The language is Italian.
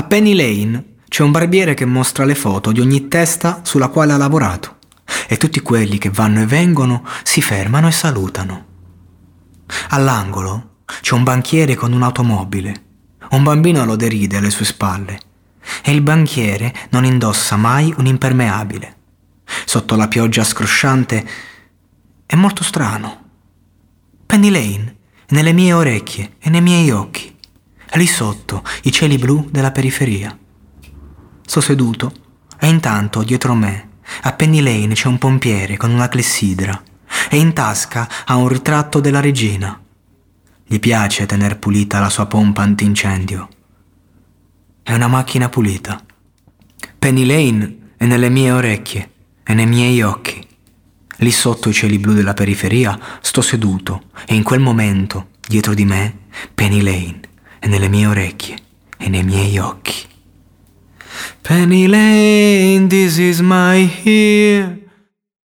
A Penny Lane c'è un barbiere che mostra le foto di ogni testa sulla quale ha lavorato e tutti quelli che vanno e vengono si fermano e salutano. All'angolo c'è un banchiere con un'automobile. Un bambino lo deride alle sue spalle e il banchiere non indossa mai un impermeabile. Sotto la pioggia scrosciante è molto strano. Penny Lane, nelle mie orecchie e nei miei occhi lì sotto i cieli blu della periferia. Sto seduto e intanto dietro me, a Penny Lane, c'è un pompiere con una clessidra e in tasca ha un ritratto della regina. Gli piace tener pulita la sua pompa antincendio. È una macchina pulita. Penny Lane è nelle mie orecchie e nei miei occhi. Lì sotto i cieli blu della periferia sto seduto e in quel momento, dietro di me, Penny Lane e nelle mie orecchie e nei miei occhi. Penny Lane, this is my here.